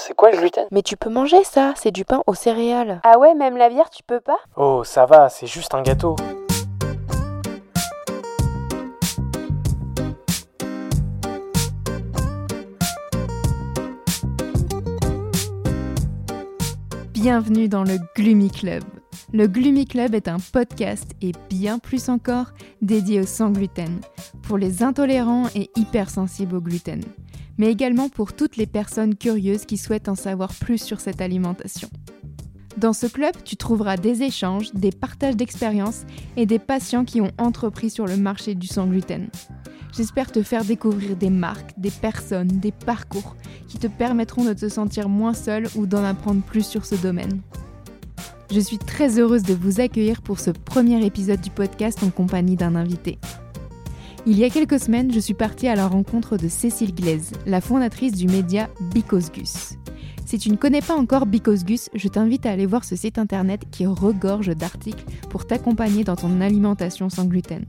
c'est quoi le gluten? Mais tu peux manger ça, c'est du pain aux céréales. Ah ouais, même la bière, tu peux pas? Oh, ça va, c'est juste un gâteau. Bienvenue dans le Gloomy Club. Le Gloomy Club est un podcast et bien plus encore dédié au sans gluten, pour les intolérants et hypersensibles au gluten, mais également pour toutes les personnes curieuses qui souhaitent en savoir plus sur cette alimentation. Dans ce club, tu trouveras des échanges, des partages d'expériences et des patients qui ont entrepris sur le marché du sans gluten. J'espère te faire découvrir des marques, des personnes, des parcours qui te permettront de te sentir moins seul ou d'en apprendre plus sur ce domaine. Je suis très heureuse de vous accueillir pour ce premier épisode du podcast en compagnie d'un invité. Il y a quelques semaines, je suis partie à la rencontre de Cécile Glaise, la fondatrice du média Because Gus. Si tu ne connais pas encore Because Gus, je t'invite à aller voir ce site internet qui regorge d'articles pour t'accompagner dans ton alimentation sans gluten.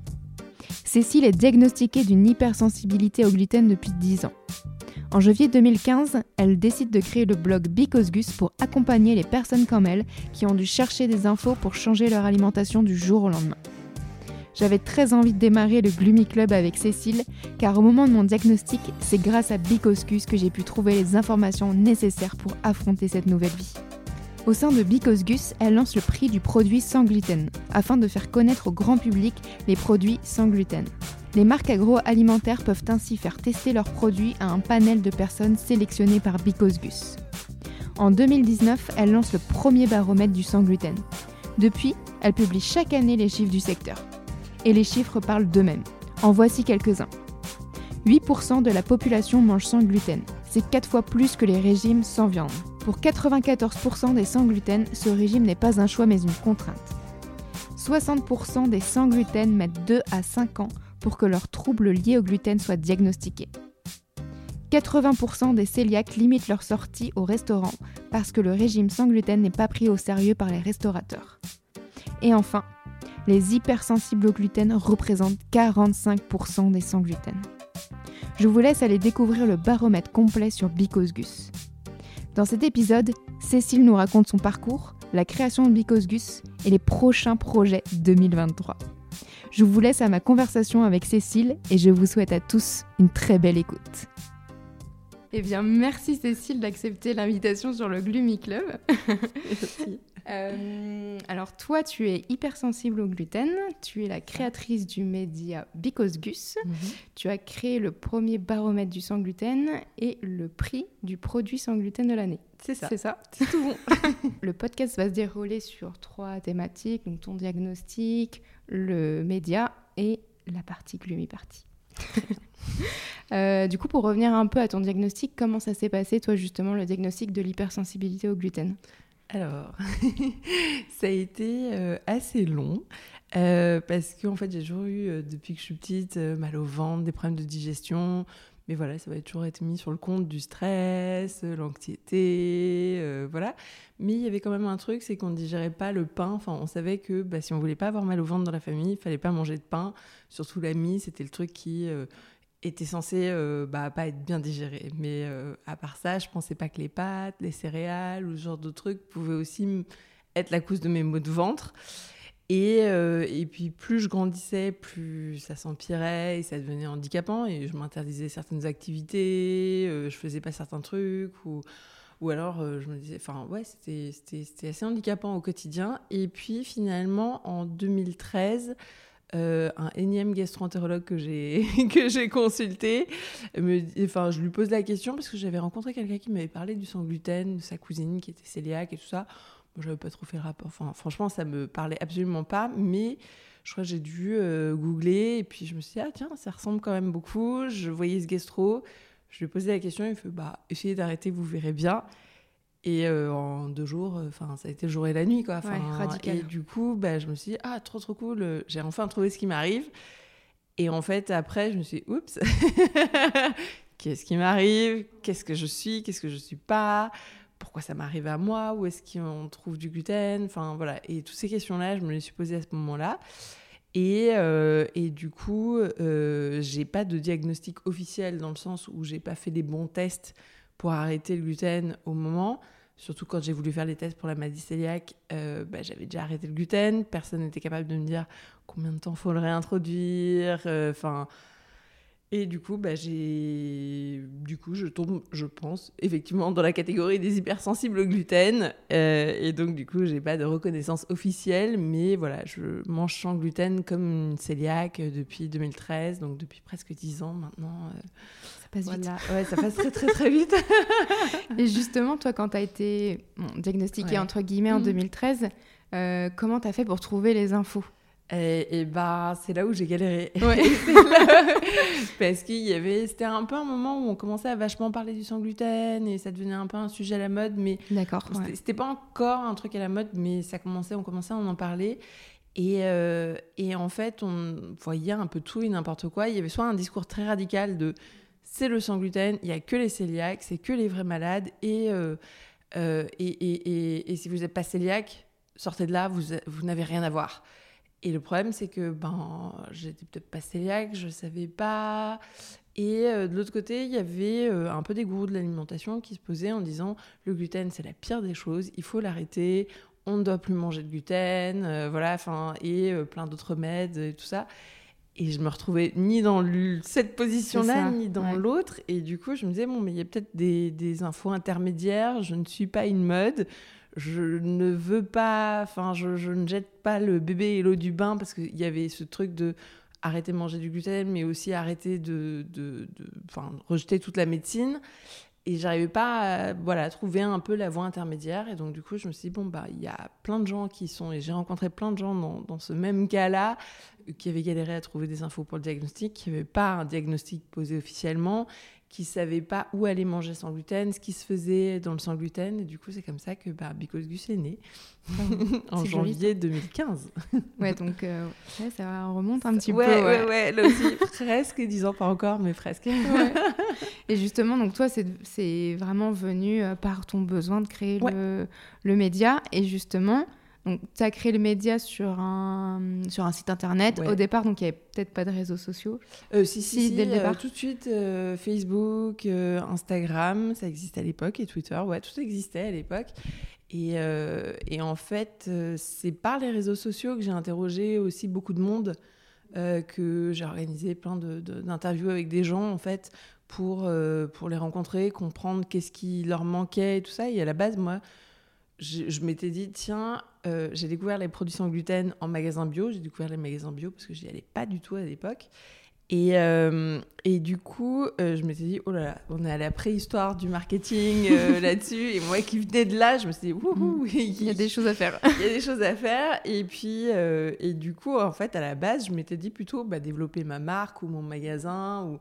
Cécile est diagnostiquée d'une hypersensibilité au gluten depuis 10 ans. En janvier 2015, elle décide de créer le blog Because Gus pour accompagner les personnes comme elle qui ont dû chercher des infos pour changer leur alimentation du jour au lendemain. J'avais très envie de démarrer le Gloomy Club avec Cécile, car au moment de mon diagnostic, c'est grâce à Because Gus que j'ai pu trouver les informations nécessaires pour affronter cette nouvelle vie. Au sein de Because Gus, elle lance le prix du produit sans gluten, afin de faire connaître au grand public les produits sans gluten. Les marques agroalimentaires peuvent ainsi faire tester leurs produits à un panel de personnes sélectionnées par Because Gus. En 2019, elle lance le premier baromètre du sans gluten. Depuis, elle publie chaque année les chiffres du secteur. Et les chiffres parlent d'eux-mêmes. En voici quelques-uns. 8% de la population mange sans gluten. C'est 4 fois plus que les régimes sans viande. Pour 94% des sans gluten, ce régime n'est pas un choix mais une contrainte. 60% des sans gluten mettent 2 à 5 ans pour que leurs troubles liés au gluten soient diagnostiqués. 80% des cœliaques limitent leur sortie au restaurant parce que le régime sans gluten n'est pas pris au sérieux par les restaurateurs. Et enfin, les hypersensibles au gluten représentent 45% des sans gluten. Je vous laisse aller découvrir le baromètre complet sur Because Gus. Dans cet épisode, Cécile nous raconte son parcours, la création de Because Gus et les prochains projets 2023. Je vous laisse à ma conversation avec Cécile et je vous souhaite à tous une très belle écoute. Eh bien, merci Cécile d'accepter l'invitation sur le Gloomy Club. Merci. Euh, alors toi, tu es hypersensible au gluten, tu es la créatrice du média Because Gus, Mhm. tu as créé le premier baromètre du sans gluten et le prix du produit sans gluten de l'année. C'est ça. C'est ça C'est tout bon. Le podcast va se dérouler sur trois thématiques, donc ton diagnostic, le média et la partie gloomy party. Euh, du coup, pour revenir un peu à ton diagnostic, comment ça s'est passé, toi, justement, le diagnostic de l'hypersensibilité au gluten? Alors, ça a été euh, assez long euh, parce qu'en fait, j'ai toujours eu, depuis que je suis petite, mal au ventre, des problèmes de digestion. Mais voilà, ça va toujours être mis sur le compte du stress, euh, l'anxiété, euh, voilà. Mais il y avait quand même un truc, c'est qu'on ne digérait pas le pain. Enfin, on savait que bah, si on voulait pas avoir mal au ventre dans la famille, il fallait pas manger de pain. Surtout la mie, c'était le truc qui euh, était censé euh, bah, pas être bien digéré. Mais à part ça, je pensais pas que les pâtes, les céréales ou ce genre de trucs pouvaient aussi être la cause de mes maux de ventre. Et, euh, et puis plus je grandissais, plus ça s'empirait et ça devenait handicapant et je m'interdisais certaines activités, euh, je faisais pas certains trucs ou, ou alors euh, je me disais, enfin ouais, c'était- assez handicapant au quotidien. Et puis finalement en 2013, euh, un énième gastro-entérologue que j'ai consulté, me enfin je lui pose la question parce que j'avais rencontré quelqu'un qui m'avait parlé du sans gluten, de sa cousine qui était cœliaque et tout ça. Moi, j'avais pas trop fait le rapport. Enfin, franchement, ça me parlait absolument pas, mais je crois que j'ai dû euh, googler et puis je me suis dit, ah tiens, ça ressemble quand même beaucoup. Je voyais ce gastro, je lui ai posé la question, il me fait, bah, essayez d'arrêter, vous verrez bien. Et euh, en deux jours, euh, enfin, ça a été le jour et la nuit, quoi. Enfin, Ouais, radical. Et du coup, bah, je me suis dit, ah, trop, trop cool, j'ai enfin trouvé ce qui m'arrive. Et en fait, après, je me suis dit, oups, qu'est-ce qui m'arrive? Qu'est-ce que je suis? Qu'est-ce que je suis pas? Pourquoi ça m'arrive à moi Où est-ce qu'on trouve du gluten Enfin, voilà. Et toutes ces questions-là, je me les suis posées à ce moment-là. Et, euh, et du coup, euh, j'ai pas de diagnostic officiel dans le sens où j'ai pas fait les bons tests pour arrêter le gluten au moment. Surtout quand j'ai voulu faire les tests pour la maladie cœliaque, euh, bah, j'avais déjà arrêté le gluten. Personne n'était capable de me dire combien de temps faut le réintroduire. Euh, Enfin, et du coup, bah, j'ai, du coup, je tombe, je pense, effectivement, dans la catégorie des hypersensibles au gluten. Euh, et donc, du coup, j'ai pas de reconnaissance officielle, mais voilà, je mange sans gluten comme une cœliaque depuis 2013, donc depuis presque 10 ans maintenant. euh, Ça passe vite. Ouais, ça passe très très très vite. Et justement, toi, quand tu as été bon, diagnostiquée Ouais. entre guillemets en Mhm. 2013, euh, comment tu as fait pour trouver les infos? Et, et bah, c'est là où j'ai galéré. Ouais. Là- Parce qu'il y avait, c'était un peu un moment où on commençait à vachement parler du sans gluten et ça devenait un peu un sujet à la mode, mais D'accord. ouais. c'était- c'était pas encore un truc à la mode, mais ça commençait, on commençait à en parler. Et, euh, et en fait, on voyait un peu tout et n'importe quoi. Il y avait soit un discours très radical de c'est le sans gluten, il y a que les cœliaques, c'est que les vrais malades, et, euh, euh, et, et, et- et si vous n'êtes pas cœliaque, sortez de là, vous, vous n'avez rien à voir. Et le problème, c'est que ben, j'étais peut-être pas cœliaque, je savais pas. Et euh, de l'autre côté, il y avait euh, un peu des gourous de l'alimentation qui se posaient en disant le gluten, c'est la pire des choses, il faut l'arrêter, on ne doit plus manger de gluten, euh, voilà, enfin, et plein d'autres remèdes et tout ça. Et je me retrouvais ni dans cette position-là, ni dans ouais. l'autre. Et du coup, je me disais, bon, mais il y a peut-être des, des infos intermédiaires, je ne suis pas une mode, je ne veux pas, enfin, je, ne jette pas le bébé et l'eau du bain parce qu'il y avait ce truc de arrêter de manger du gluten, mais aussi arrêter de, de, rejeter toute la médecine. Et j'arrivais pas à trouver un peu la voie intermédiaire. Et donc, du coup, je me suis dit, bon, bah, il y a plein de gens qui sont, et j'ai rencontré plein de gens dans, dans ce même cas-là, qui avaient galéré à trouver des infos pour le diagnostic, qui n'avaient pas un diagnostic posé officiellement, qui savaient pas où aller manger sans gluten, ce qui se faisait dans le sans gluten. Et du coup, c'est comme ça que bah, Because Gus est né en janvier 2015. Ouais, donc euh, ouais, ça remonte un petit ouais, peu. ouais, ouais, là aussi, presque 10 ans, pas encore, mais presque. Ouais. Et justement, donc toi, c'est vraiment venu euh, par ton besoin de créer Ouais. le, le média. Et justement, donc tu as créé le média sur un, sur un site internet. Ouais. Au départ, donc il n'y avait peut-être pas de réseaux sociaux. Euh, si, si, dès le euh, départ. tout de suite, euh, Facebook, euh, Instagram, ça existait à l'époque, et Twitter, ouais, tout existait à l'époque. Et, et en fait, c'est par les réseaux sociaux que j'ai interrogé aussi beaucoup de monde, que j'ai organisé plein de- de- d'interviews avec des gens, en fait, pour, pour les rencontrer, comprendre qu'est-ce qui leur manquait et tout ça. Et à la base, moi, je, je m'étais dit, tiens, euh, j'ai découvert les produits sans gluten en magasin bio. J'ai découvert les magasins bio parce que j'y allais pas du tout à l'époque. Et, euh, et du coup, euh, je m'étais dit, oh là là, on est à la préhistoire du marketing euh, là-dessus. Et moi qui venais de là, je me suis dit, wouhou, Il y a des choses à faire. il y a des choses à faire. Et puis, et du coup, en fait, à la base, je m'étais dit plutôt bah, développer ma marque ou mon magasin. Ou...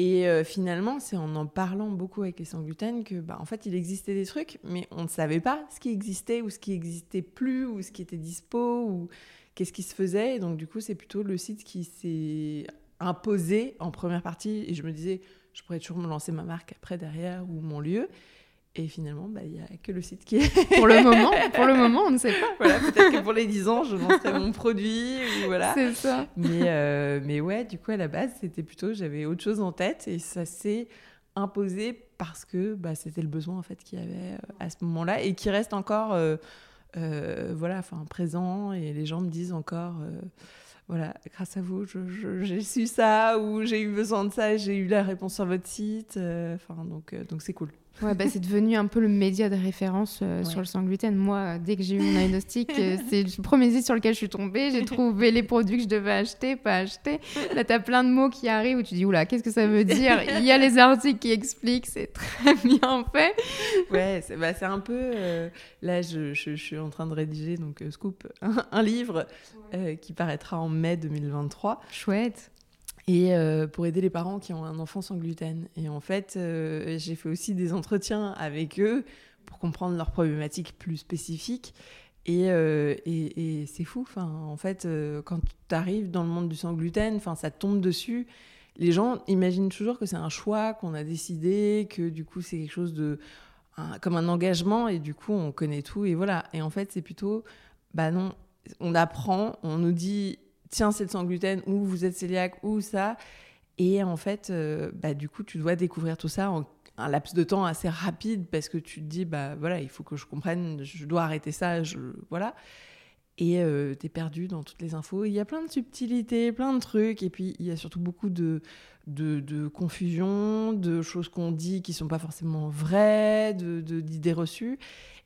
Et euh, finalement, c'est en en parlant beaucoup avec les sans gluten que, bah, en fait, il existait des trucs, mais on ne savait pas ce qui existait ou ce qui existait plus ou ce qui était dispo ou qu'est-ce qui se faisait. Et donc, du coup, c'est plutôt le site qui s'est imposé en première partie. Et je me disais, je pourrais toujours me lancer ma marque après derrière ou mon lieu. Et finalement, bah, il n'y a que le site qui est Pour le moment, pour le moment, on ne sait pas. voilà, peut-être que pour les 10 ans, je lancerai mon produit ou voilà. C'est ça. Mais, euh, mais ouais, du coup, à la base, c'était plutôt, j'avais autre chose en tête et ça s'est imposé parce que bah, c'était le besoin en fait qu'il y avait euh, à ce moment-là et qui reste encore, euh, euh, voilà, enfin présent et les gens me disent encore. voilà, grâce à vous, j'ai su ça ou j'ai eu besoin de ça, j'ai eu la réponse sur votre site. Enfin, donc, donc c'est cool. Ouais, bah, c'est devenu un peu le média de référence euh, Ouais. sur le sans gluten. Moi, euh, dès que j'ai eu mon diagnostic, euh, c'est le premier site sur lequel je suis tombée. J'ai trouvé les produits que je devais acheter, pas acheter. Là, tu as plein de mots qui arrivent où tu dis, oula, qu'est-ce que ça veut dire? Il y a les articles qui expliquent, c'est très bien fait. Ouais, c'est bah, un peu. euh, là, je, je- je suis en train de rédiger, donc Scoop, un, un livre qui paraîtra en mai 2023. Chouette. Et euh, pour aider les parents qui ont un enfant sans gluten. Et en fait, euh, j'ai fait aussi des entretiens avec eux pour comprendre leurs problématiques plus spécifiques. Et, euh, et, c'est fou. En fait, quand tu arrives dans le monde du sans gluten, enfin, ça tombe dessus. Les gens imaginent toujours que c'est un choix qu'on a décidé, que du coup, c'est quelque chose de comme un engagement et du coup, on connaît tout et voilà. Et en fait, c'est plutôt, bah non, on apprend, on nous dit, tiens, c'est sans gluten ou vous êtes cœliaque ou ça. Et en fait, euh, bah, du coup, tu dois découvrir tout ça en un laps de temps assez rapide parce que tu te dis, bah voilà, il faut que je comprenne, je dois arrêter ça, je, voilà. Et euh, tu es perdu dans toutes les infos. Il y a plein de subtilités, plein de trucs. Et puis, il y a surtout beaucoup de, de, confusion, de choses qu'on dit qui sont pas forcément vraies, de, d'idées reçues.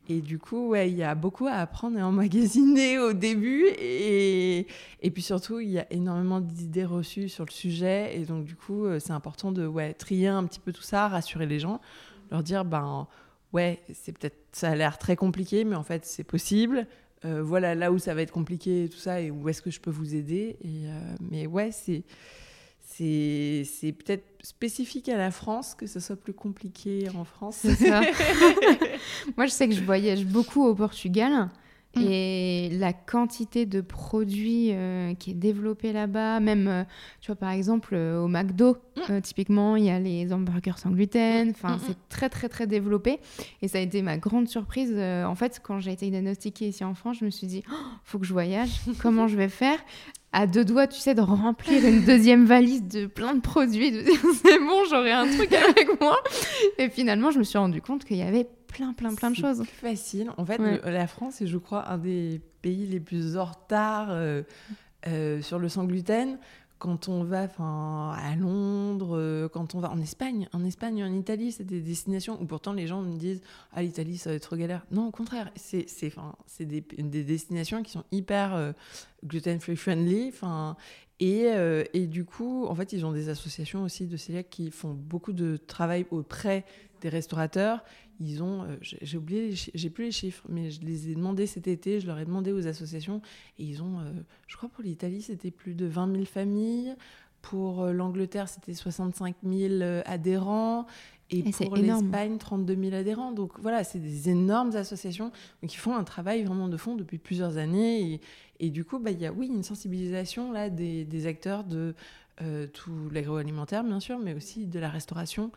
Et du coup, ouais, il y a beaucoup à apprendre et emmagasiner au début. Et, et puis surtout, il y a énormément d'idées reçues sur le sujet. Et donc, du coup, euh, c'est important de ouais, trier un petit peu tout ça, rassurer les gens, leur dire, ben ouais, c'est peut-être, ça a l'air très compliqué, mais en fait, c'est possible. Euh, voilà là où ça va être compliqué et tout ça, et où est-ce que je peux vous aider. Et, euh, mais ouais, c'est c'est peut-être spécifique à la France que ce soit plus compliqué en France. C'est ça. Moi, je sais que je voyage beaucoup au Portugal. Mm. Et la quantité de produits euh, qui est développée là-bas, même, euh, tu vois, par exemple, euh, au McDo, mm. typiquement, il y a les hamburgers sans gluten. Enfin, mm, c'est très, très, très développé. Et ça a été ma grande surprise. en fait, quand j'ai été diagnostiquée ici en France, je me suis dit, oh, faut que je voyage. Comment je vais faire? À deux doigts, tu sais, de remplir une deuxième valise de plein de produits, de dire c'est bon, j'aurai un truc avec moi. Et finalement, je me suis rendu compte qu'il y avait plein, plein, plein de choses. facile. En fait, la France est, je crois, un des pays les plus en retard euh, euh, sur le sans gluten quand on va à Londres, euh, quand on va en Espagne, en Espagne, en Italie, c'est des destinations où pourtant les gens me disent Ah, l'Italie, ça va être trop galère. Non, au contraire, c'est des, des, destinations qui sont hyper euh, gluten-free friendly. Et, euh, et, du coup, en fait, ils ont des associations aussi de celiac qui font beaucoup de travail auprès des restaurateurs ils ont, euh, j'ai oublié, j'ai plus les chiffres, mais je les ai demandés cet été, je leur ai demandé aux associations, et ils ont, euh, je crois pour l'Italie, c'était plus de 20 000 familles, pour euh, l'Angleterre, c'était 65 000 adhérents, et, pour l'Espagne, 32 000 adhérents. Donc voilà, c'est des énormes associations qui font un travail vraiment de fond depuis plusieurs années. Et, du coup, bah, il y a, oui, une sensibilisation là, des, acteurs de tout l'agroalimentaire, bien sûr, mais aussi de la restauration.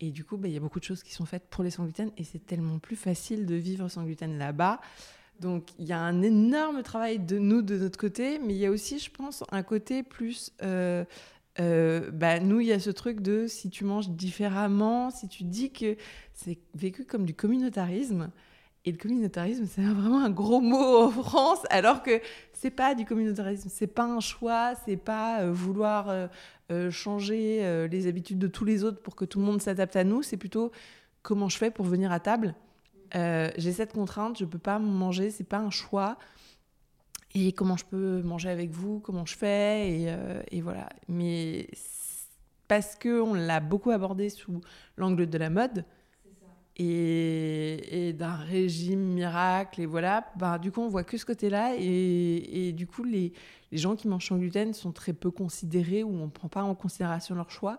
Et du coup, bah, il y a beaucoup de choses qui sont faites pour les sans gluten et c'est tellement plus facile de vivre sans gluten là-bas. Donc il y a un énorme travail de nous de notre côté, mais il y a aussi, je pense, un côté plus... Euh, euh, bah, nous, il y a ce truc de si tu manges différemment, si tu dis que c'est vécu comme du communautarisme, et le communautarisme, c'est vraiment un gros mot en France, alors que c'est pas du communautarisme, c'est pas un choix, c'est pas euh, vouloir euh, euh, changer les habitudes de tous les autres pour que tout le monde s'adapte à nous, c'est plutôt comment je fais pour venir à table. J'ai cette contrainte, je peux pas manger, c'est pas un choix. Et comment je peux manger avec vous, comment je fais, et, et voilà. Mais parce qu'on l'a beaucoup abordé sous l'angle de la mode, et, d'un régime miracle. Et voilà, bah, du coup, on voit que ce côté-là. Et, du coup, les, gens qui mangent sans gluten sont très peu considérés ou on ne prend pas en considération leur choix.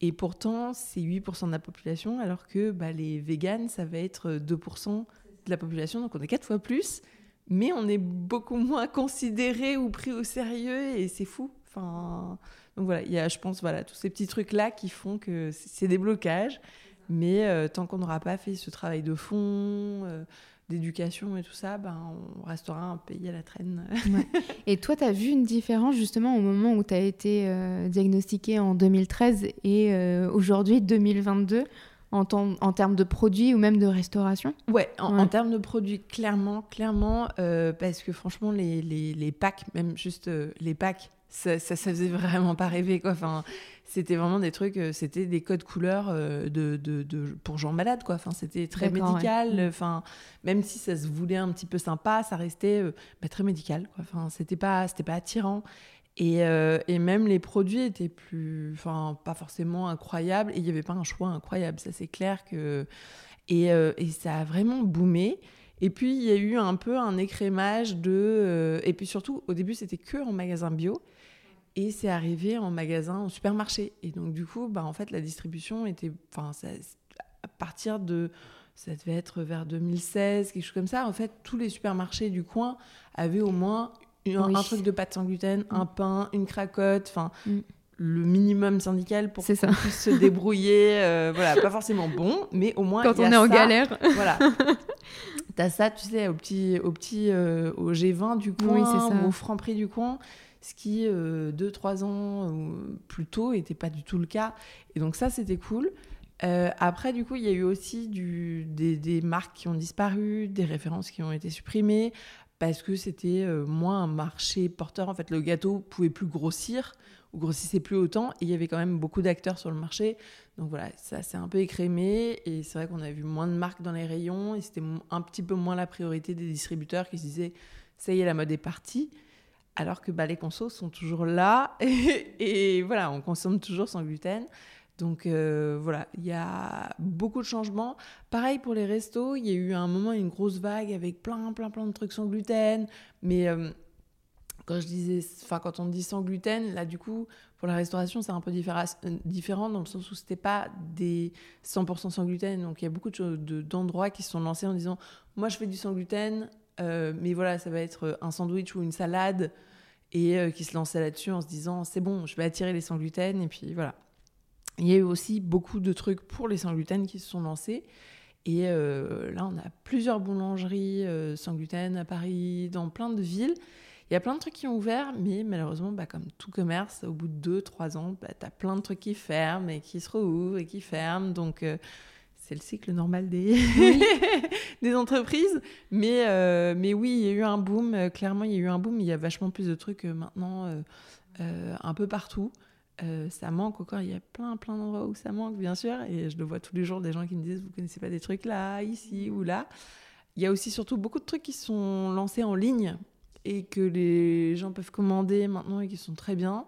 Et pourtant, c'est 8% de la population, alors que bah, les véganes, ça va être 2% de la population. Donc, on est quatre fois plus. Mais on est beaucoup moins considéré ou pris au sérieux. Et c'est fou. Enfin, donc voilà, il y a, je pense, voilà, tous ces petits trucs-là qui font que c'est des blocages. Mais euh, tant qu'on n'aura pas fait ce travail de fond, euh, d'éducation et tout ça, ben, on restera un pays à la traîne. Et toi, tu as vu une différence justement au moment où tu as été euh, diagnostiqué en 2013 et aujourd'hui, 2022 en, en, termes de produits ou même de restauration? Ouais, en, termes de produits, clairement, clairement, parce que franchement, les, les, les packs, même juste les packs, ça, ça, ça, faisait vraiment pas rêver, quoi. Enfin, c'était vraiment des trucs, euh, c'était des codes couleurs euh, de, de, de, pour gens malades, quoi. Enfin, c'était très médical. Mm. Enfin, même si ça se voulait un petit peu sympa, ça restait euh, bah, très médical, quoi. Enfin, c'était pas, c'était pas attirant. Et, et, même les produits étaient plus, enfin, pas forcément incroyables. Et il n'y avait pas un choix incroyable, ça c'est clair que. Et, et, ça a vraiment boomé. Et puis il y a eu un peu un écrémage de. et puis surtout, au début, c'était que en magasin bio. Et c'est arrivé en magasin, en supermarché. Et donc, du coup, bah, en fait, la distribution était. Enfin, à partir de. Ça devait être vers 2016, quelque chose comme ça. En fait, tous les supermarchés du coin avaient au moins un, truc de pâte sans gluten, mm. un pain, une cracotte. Enfin. Mm. le minimum syndical pour qu'on puisse se débrouiller. Euh, voilà, pas forcément bon, mais au moins. Quand on est en galère. Voilà. T'as ça, tu sais, au petit, au, petit euh, au G20 du coin, ça. au franc prix du coin ce qui, euh, deux, trois ans plus tôt, n'était pas du tout le cas. Et donc ça, c'était cool. Euh, après, du coup, il y a eu aussi des marques qui ont disparu, des références qui ont été supprimées, parce que c'était euh, moins un marché porteur. En fait, le gâteau pouvait plus grossir ou grossissait plus autant, et il y avait quand même beaucoup d'acteurs sur le marché. Donc voilà, ça s'est un peu écrémé, et c'est vrai qu'on a vu moins de marques dans les rayons, et c'était un petit peu moins la priorité des distributeurs qui se disaient ça y est, la mode est partie. Alors que bah, les consos sont toujours là, et, voilà, on consomme toujours sans gluten. Donc euh, voilà, il y a beaucoup de changements. Pareil pour les restos, il y a eu un moment une grosse vague avec plein, plein, plein de trucs sans gluten. Mais euh, quand je disais, enfin quand on dit sans gluten, là du coup, pour la restauration, c'est un peu euh, différent dans le sens où c'était pas des 100% sans gluten. Donc il y a beaucoup d'endroits qui se sont lancés en disant, moi je fais du sans gluten, mais voilà, ça va être un sandwich ou une salade. Et qui se lançaient là-dessus en se disant, c'est bon, je vais attirer les sans gluten. Et puis voilà. Il y a eu aussi beaucoup de trucs pour les sans gluten qui se sont lancés. Et euh, là, on a plusieurs boulangeries euh, sans gluten à Paris, dans plein de villes. Il y a plein de trucs qui ont ouvert, mais malheureusement, bah, comme tout commerce, au bout de 2-3 ans, bah, tu as plein de trucs qui ferment et qui se rouvrent et qui ferment. Donc, euh, c'est le cycle normal des, des entreprises. Mais, mais oui, il y a eu un boom. clairement, il y a eu un boom. Il y a vachement plus de trucs maintenant un peu partout. Euh, ça manque encore, il y a plein plein d'endroits où ça manque bien sûr, et je le vois tous les jours des gens qui me disent vous connaissez pas des trucs là, ici ou là. Il y a aussi surtout beaucoup de trucs qui sont lancés en ligne et que les gens peuvent commander maintenant et qui sont très bien.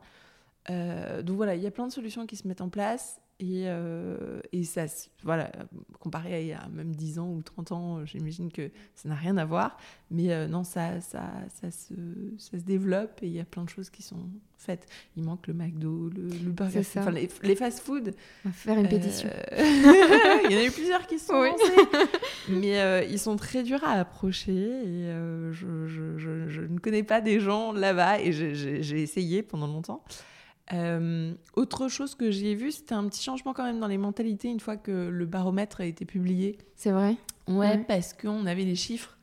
Euh, donc voilà, il y a plein de solutions qui se mettent en place et, euh, et, ça, voilà, comparé à il y a même 10 ans ou 30 ans, j'imagine que ça n'a rien à voir. Mais euh, non, ça, ça, ça, se, ça se développe et il y a plein de choses qui sont faites. Il manque le McDo, le, le burger, enfin, les, les fast-food. On va faire une pétition. Euh, il y en a eu plusieurs qui sont lancés. Mais ils sont très durs à approcher et je, je, je, je, ne connais pas des gens là-bas et j'ai essayé pendant longtemps. Euh, autre chose que j'ai vu, c'était un petit changement quand même dans les mentalités une fois que le baromètre a été publié. C'est vrai Ouais, parce qu'on avait les chiffres.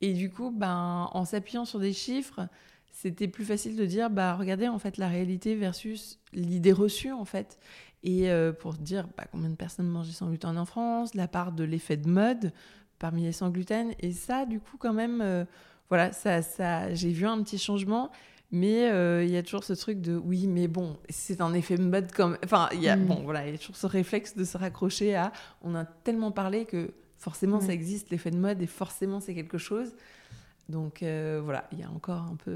Et du coup, ben, en s'appuyant sur des chiffres, c'était plus facile de dire, bah, regardez en fait la réalité versus l'idée reçue en fait. Et euh, pour dire bah, combien de personnes mangeaient sans gluten en France, la part de l'effet de mode parmi les sans gluten. Et ça, du coup, quand même, euh, voilà, ça, ça, j'ai vu un petit changement. Mais euh, il y a toujours ce truc de oui, mais bon, c'est un effet mode comme. Enfin, il y a, mm. bon, voilà, y a toujours ce réflexe de se raccrocher à. On a tellement parlé que forcément ça existe, l'effet de mode, et forcément c'est quelque chose. Donc euh, voilà, il y a encore un peu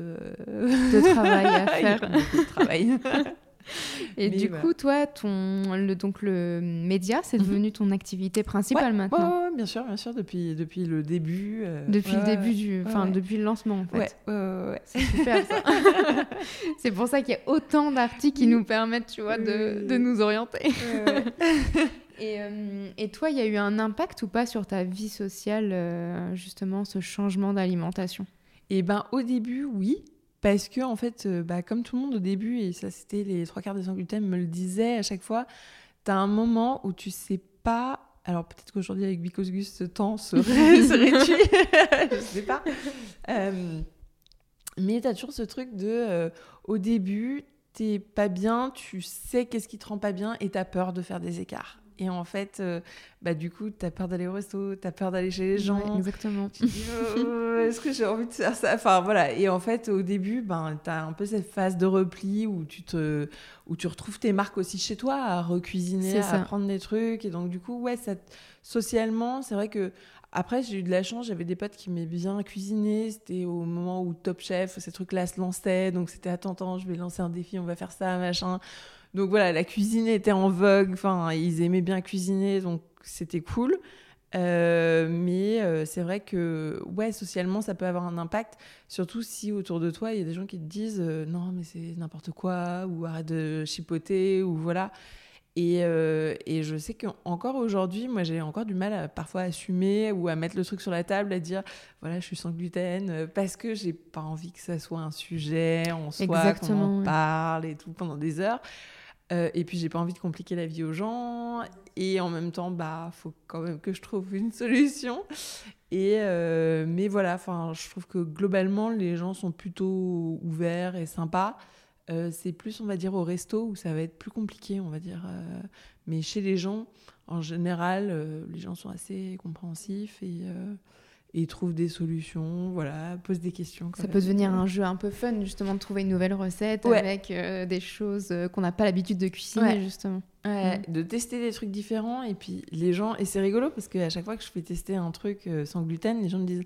euh, de travail à faire. de travail. Et du coup, toi, ton, le, donc le média, c'est mhm. devenu ton activité principale maintenant Oui, bien sûr, bien sûr, depuis, depuis le début. Euh, depuis le début du, enfin, depuis le lancement, en fait. Ouais, C'est super, ça. c'est pour ça qu'il y a autant d'articles qui nous permettent, tu vois, de, de nous orienter. et, euh, et, toi, il y a eu un impact ou pas sur ta vie sociale, euh, justement, ce changement d'alimentation? Eh ben, au début, oui. Parce que, en fait, euh, bah, comme tout le monde au début, et ça c'était les trois quarts des sans gluten me le disaient à chaque fois, tu as un moment où tu sais pas. Alors peut-être qu'aujourd'hui avec Because Gus, ce temps serait, réduit, je sais pas. Euh, mais tu as toujours ce truc de, euh, au début, t'es pas bien, tu sais qu'est-ce qui te rend pas bien et tu as peur de faire des écarts. Et en fait, euh, bah, du coup, tu as peur d'aller au resto, tu as peur d'aller chez les gens. exactement. Oh, est-ce que j'ai envie de faire ça? Enfin, voilà. Et en fait, au début, ben, tu as un peu cette phase de repli où tu, te, où tu retrouves tes marques aussi chez toi, à recuisiner, à prendre des trucs. Et donc, du coup, ouais, ça, socialement, c'est vrai que. Après, j'ai eu de la chance, j'avais des potes qui m'aimaient bien cuisiner. C'était au moment où Top Chef, ces trucs-là se lançaient. Donc, c'était attends, attends, je vais lancer un défi, on va faire ça, machin. Donc voilà, la cuisine était en vogue, enfin, ils aimaient bien cuisiner, donc c'était cool. Euh, mais euh, c'est vrai que, ouais, socialement, ça peut avoir un impact, surtout si autour de toi, il y a des gens qui te disent euh, non, mais c'est n'importe quoi, ou arrête de chipoter, ou voilà. Et, et je sais qu'encore aujourd'hui, moi, j'ai encore du mal à parfois assumer ou à mettre le truc sur la table, à dire voilà, je suis sans gluten, parce que j'ai pas envie que ça soit un sujet en soi, qu'on en parle et tout pendant des heures. Euh, et puis j'ai pas envie de compliquer la vie aux gens. Et en même temps bah faut quand même que je trouve une solution. Et euh, mais voilà enfin je trouve que globalement les gens sont plutôt ouverts et sympas. Euh, c'est plus, on va dire, au resto où ça va être plus compliqué, on va dire. Mais chez les gens, en général, les gens sont assez compréhensifs et, et ils trouvent des solutions, voilà, posent des questions. Ça peut devenir un jeu un peu fun, justement, de trouver une nouvelle recette avec des choses qu'on n'a pas l'habitude de cuisiner, justement. Ouais, mm. de tester des trucs différents et puis les gens, et c'est rigolo parce qu'à chaque fois que je fais tester un truc sans gluten, les gens me disent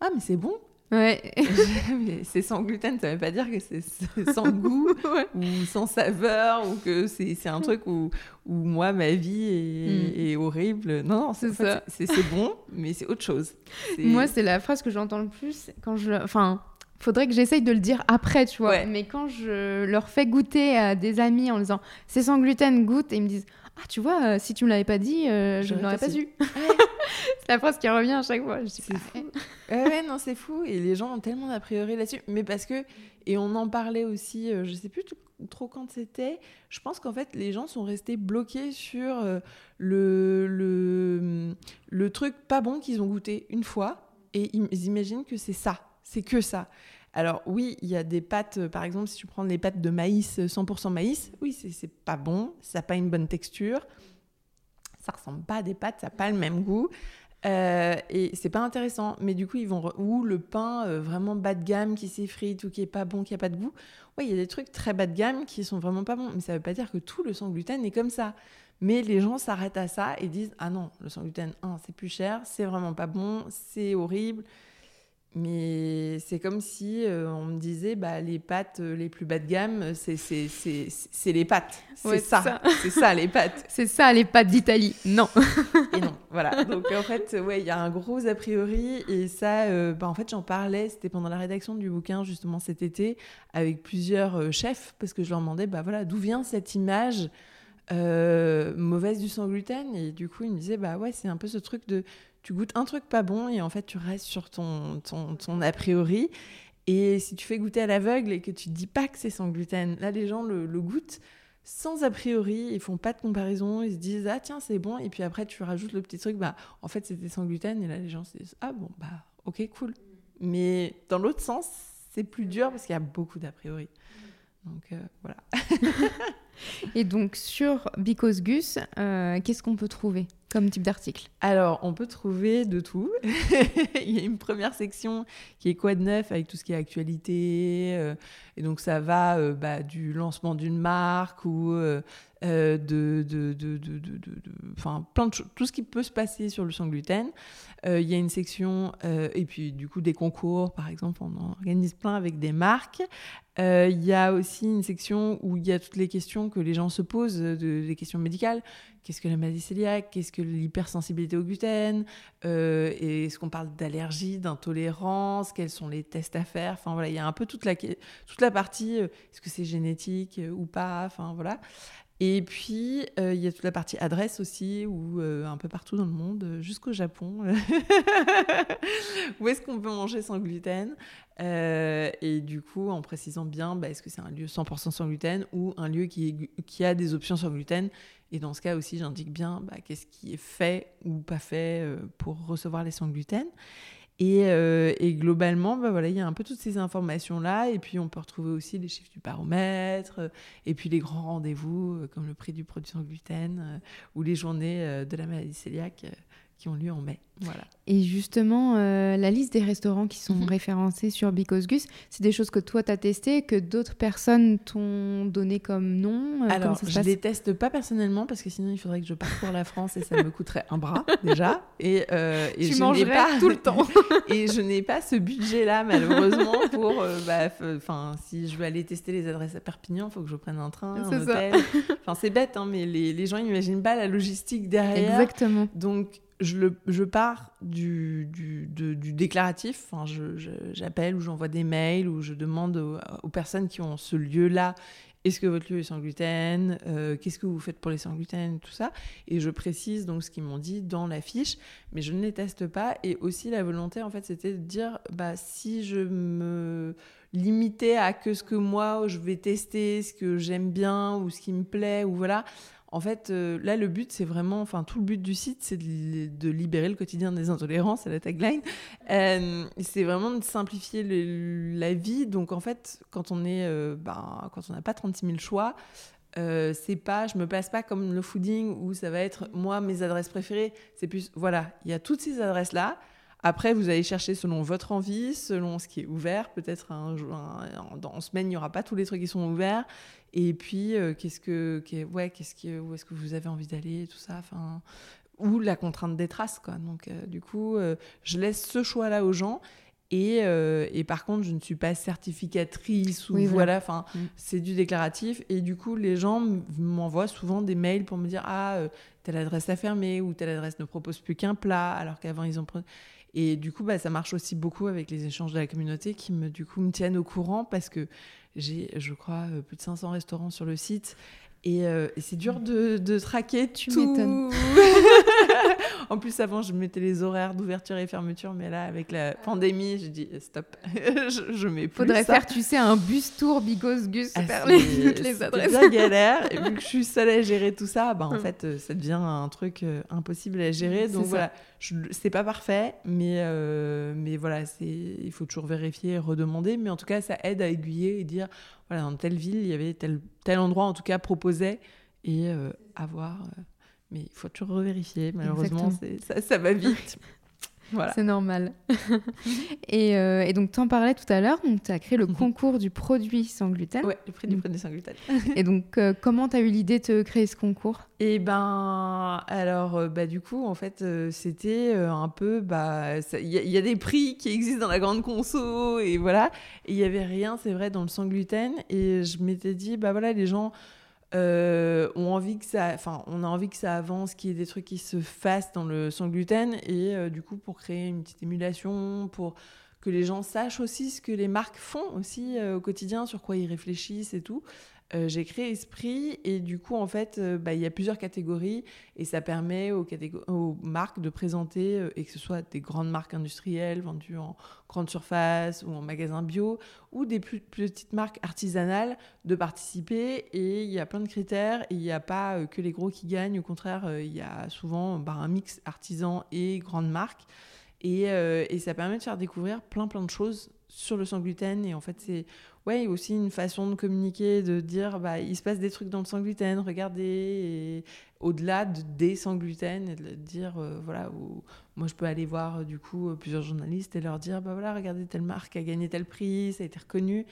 Ah, mais c'est bon Ouais. c'est sans gluten, ça veut pas dire que c'est sans goût ou sans saveur ou que c'est un truc où, où, moi, ma vie est, mm. horrible. Non, c'est ça. C'est bon, mais c'est autre chose. Moi, c'est la phrase que j'entends le plus quand je. Enfin, faudrait que j'essaye de le dire après, tu vois. Mais quand je leur fais goûter à des amis en disant c'est sans gluten, goûte, et ils me disent ah, tu vois, euh, si tu me l'avais pas dit, euh, je ne l'aurais pas su. c'est la phrase qui revient à chaque fois. C'est fou. ouais, non, c'est fou. Et les gens ont tellement d'a priori là-dessus. Mais parce que, et on en parlait aussi, euh, je sais plus trop quand c'était, je pense qu'en fait, les gens sont restés bloqués sur le, le, le truc pas bon qu'ils ont goûté une fois. Et ils imaginent que c'est ça. C'est que ça. Alors oui, il y a des pâtes, euh, par exemple, si tu prends les pâtes de maïs, 100% euh, maïs, oui, c'est pas bon, ça n'a pas une bonne texture, ça ressemble pas à des pâtes, ça n'a pas le même goût. Euh, et c'est pas intéressant, mais du coup, ils vont. Ou le pain vraiment bas de gamme qui s'effrite ou qui est pas bon, qui a pas de goût. Oui, il y a des trucs très bas de gamme qui sont vraiment pas bons, mais ça veut pas dire que tout le sans gluten est comme ça. Mais les gens s'arrêtent à ça et disent Ah non, le sans gluten, c'est plus cher, c'est vraiment pas bon, c'est horrible. Mais c'est comme si euh, on me disait bah, les pâtes euh, les plus bas de gamme, c'est les pâtes. C'est ça. C'est ça, les pâtes. c'est ça, les pâtes d'Italie. Non. et non, voilà. Donc en fait, ouais, il y a un gros a priori. Et ça, euh, bah, en fait, j'en parlais, c'était pendant la rédaction du bouquin, justement cet été, avec plusieurs chefs, parce que je leur demandais bah, voilà, d'où vient cette image mauvaise du sans gluten? Et du coup, ils me disaient bah ouais, c'est un peu ce truc de tu goûtes un truc pas bon et en fait tu restes sur ton, a priori. Et si tu fais goûter à l'aveugle et que tu dis pas que c'est sans gluten, là les gens le, goûtent sans a priori, ils font pas de comparaison, ils se disent ah tiens c'est bon et puis après tu rajoutes le petit truc bah en fait c'était sans gluten et là les gens se disent ah bon bah ok cool. Mais dans l'autre sens c'est plus dur parce qu'il y a beaucoup d'a priori. Donc euh, voilà. et donc sur Because Gus, euh, qu'est-ce qu'on peut trouver? Comme type d'article Alors, on peut trouver de tout. Il y a une première section qui est quoi de neuf avec tout ce qui est actualité. Euh, et donc, ça va euh, bah, du lancement d'une marque ou euh, de, de, de, de, enfin, plein de tout ce qui peut se passer sur le sans gluten. Il y a une section, et puis du coup, des concours, par exemple, on en organise plein avec des marques. Il y a aussi une section où il y a toutes les questions que les gens se posent, des questions médicales. Qu'est-ce que la maladie cœliaque? Qu'est-ce que l'hypersensibilité au gluten? Euh, Est-ce qu'on parle d'allergie, d'intolérance? Quels sont les tests à faire? Enfin voilà, il y a un peu toute la, toute la partie, euh, est-ce que c'est génétique euh, ou pas Enfin voilà. Et puis, il y a toute la partie adresse aussi, ou un peu partout dans le monde, jusqu'au Japon. Où est-ce qu'on peut manger sans gluten Et du coup, en précisant bien, bah, est-ce que c'est un lieu 100% sans gluten ou un lieu qui, a des options sans gluten et dans ce cas aussi, j'indique bien bah, qu'est-ce qui est fait ou pas fait euh, pour recevoir les sans gluten. Et, euh, et globalement, bah, voilà, il y a un peu toutes ces informations-là. Et puis, on peut retrouver aussi les chiffres du baromètre, euh, et puis les grands rendez-vous, comme le prix du produit sans gluten, ou les journées de la maladie cœliaque qui ont lieu en mai. Voilà. Et justement, euh, la liste des restaurants qui sont mhm. référencés sur Because Gus, c'est des choses que toi, tu as testées, que d'autres personnes t'ont donné comme nom euh, Alors, je ne les teste pas personnellement parce que sinon, il faudrait que je parcours la France et ça me coûterait un bras déjà. Et, euh, et tu je pas tout le temps. et je n'ai pas ce budget-là, malheureusement, pour. bah, enfin, si je veux aller tester les adresses à Perpignan, il faut que je prenne un train, un hôtel. Enfin, c'est bête, hein, mais les, les gens n'imaginent pas la logistique derrière. Exactement. Donc, je, le, je pars du, déclaratif. Enfin, j'appelle ou j'envoie des mails ou je demande aux, personnes qui ont ce lieu-là est-ce que votre lieu est sans gluten euh, Qu'est-ce que vous faites pour les sans gluten Tout ça. Et je précise donc ce qu'ils m'ont dit dans la fiche, mais je ne les teste pas. Et aussi, la volonté, en fait, c'était de dire bah, si je me limitais à que ce que moi je vais tester, ce que j'aime bien ou ce qui me plaît, ou voilà En fait, euh, là, le but, c'est vraiment, enfin, tout le but du site, c'est de, libérer le quotidien des intolérants, c'est la tagline. Euh, c'est vraiment de simplifier la vie. Donc, en fait, quand on est, euh, ben, quand on n'a pas 36 000 choix, c'est pas, je me place pas comme le fooding où ça va être moi mes adresses préférées. C'est plus, voilà, il y a toutes ces adresses là. Après, vous allez chercher selon votre envie, selon ce qui est ouvert. Peut-être un, un- en semaine, il n'y aura pas tous les trucs qui sont ouverts. Et puis, euh, qu'est-ce que, ouais, qu'est-ce que, où est-ce que vous avez envie d'aller, tout ça. Enfin, ou la contrainte des traces, quoi. Donc, euh, du coup, euh, je laisse ce choix-là aux gens. Et, et par contre, je ne suis pas certificatrice ou Oui, voilà. Enfin, Mm. c'est du déclaratif. Et du coup, les gens m'envoient souvent des mails pour me dire ah telle adresse a fermé ou telle adresse ne propose plus qu'un plat alors qu'avant ils ont et du coup bah, ça marche aussi beaucoup avec les échanges de la communauté qui me du coup me tiennent au courant parce que j'ai je crois euh, plus de 500 restaurants sur le site et, euh, et c'est dur de, de traquer Tu tout. en plus avant je mettais les horaires d'ouverture et fermeture mais là avec la pandémie j'ai dit stop je, je mets plus Faudrait ça. faire, tu sais, un bus tour Bigos Gus Ah, faire les, toutes les adresses. galère. Et vu que je suis seule à gérer tout ça, bah, en Mm. fait, euh, ça devient un truc euh, impossible à gérer. Donc voilà, c'est pas parfait, mais, euh, mais voilà, il faut toujours vérifier et redemander. Mais en tout cas, ça aide à aiguiller et dire, voilà, dans telle ville, il y avait tel, tel endroit, en tout cas, proposé et euh, avoir. Mais il faut toujours revérifier. Malheureusement, ça, ça va vite. voilà. C'est normal. et, euh, et donc, t'en parlais tout à l'heure, tu as créé le concours du produit sans gluten. Ouais, le prix du Mm. produit sans gluten. Et donc, euh, comment tu as eu l'idée de créer ce concours? Et ben, alors, euh, bah, du coup, en fait, euh, c'était un peu, bah, il y, a- il y a des prix qui existent dans la grande conso, et voilà. Et il y avait rien, c'est vrai, dans le sans gluten. Et je m'étais dit, bah voilà, les gens euh, ont envie que ça, enfin, on a envie que ça avance, qu'il y ait des trucs qui se fassent dans le sans gluten. Et euh, du coup, pour créer une petite émulation, pour que les gens sachent aussi ce que les marques font aussi euh, au quotidien, sur quoi ils réfléchissent et tout. Euh, j'ai créé Esprit et du coup en fait euh, bah, il y a plusieurs catégories et ça permet aux, marques de présenter euh, et que ce soit des grandes marques industrielles vendues en grande surface ou en magasin bio ou des plus petites marques artisanales de participer et il y a plein de critères il n'y a pas que les gros qui gagnent. Au contraire il y a souvent bah, un mix artisan et grande marque et, et ça permet de faire découvrir plein plein de choses sur le sans gluten et en fait c'est ouais aussi une façon de communiquer de dire bah il se passe des trucs dans le sans gluten regardez et au-delà de, des sans gluten et de dire euh, voilà où moi je peux aller voir euh, du coup euh, plusieurs journalistes et leur dire bah voilà regardez telle marque a gagné tel prix ça a été reconnu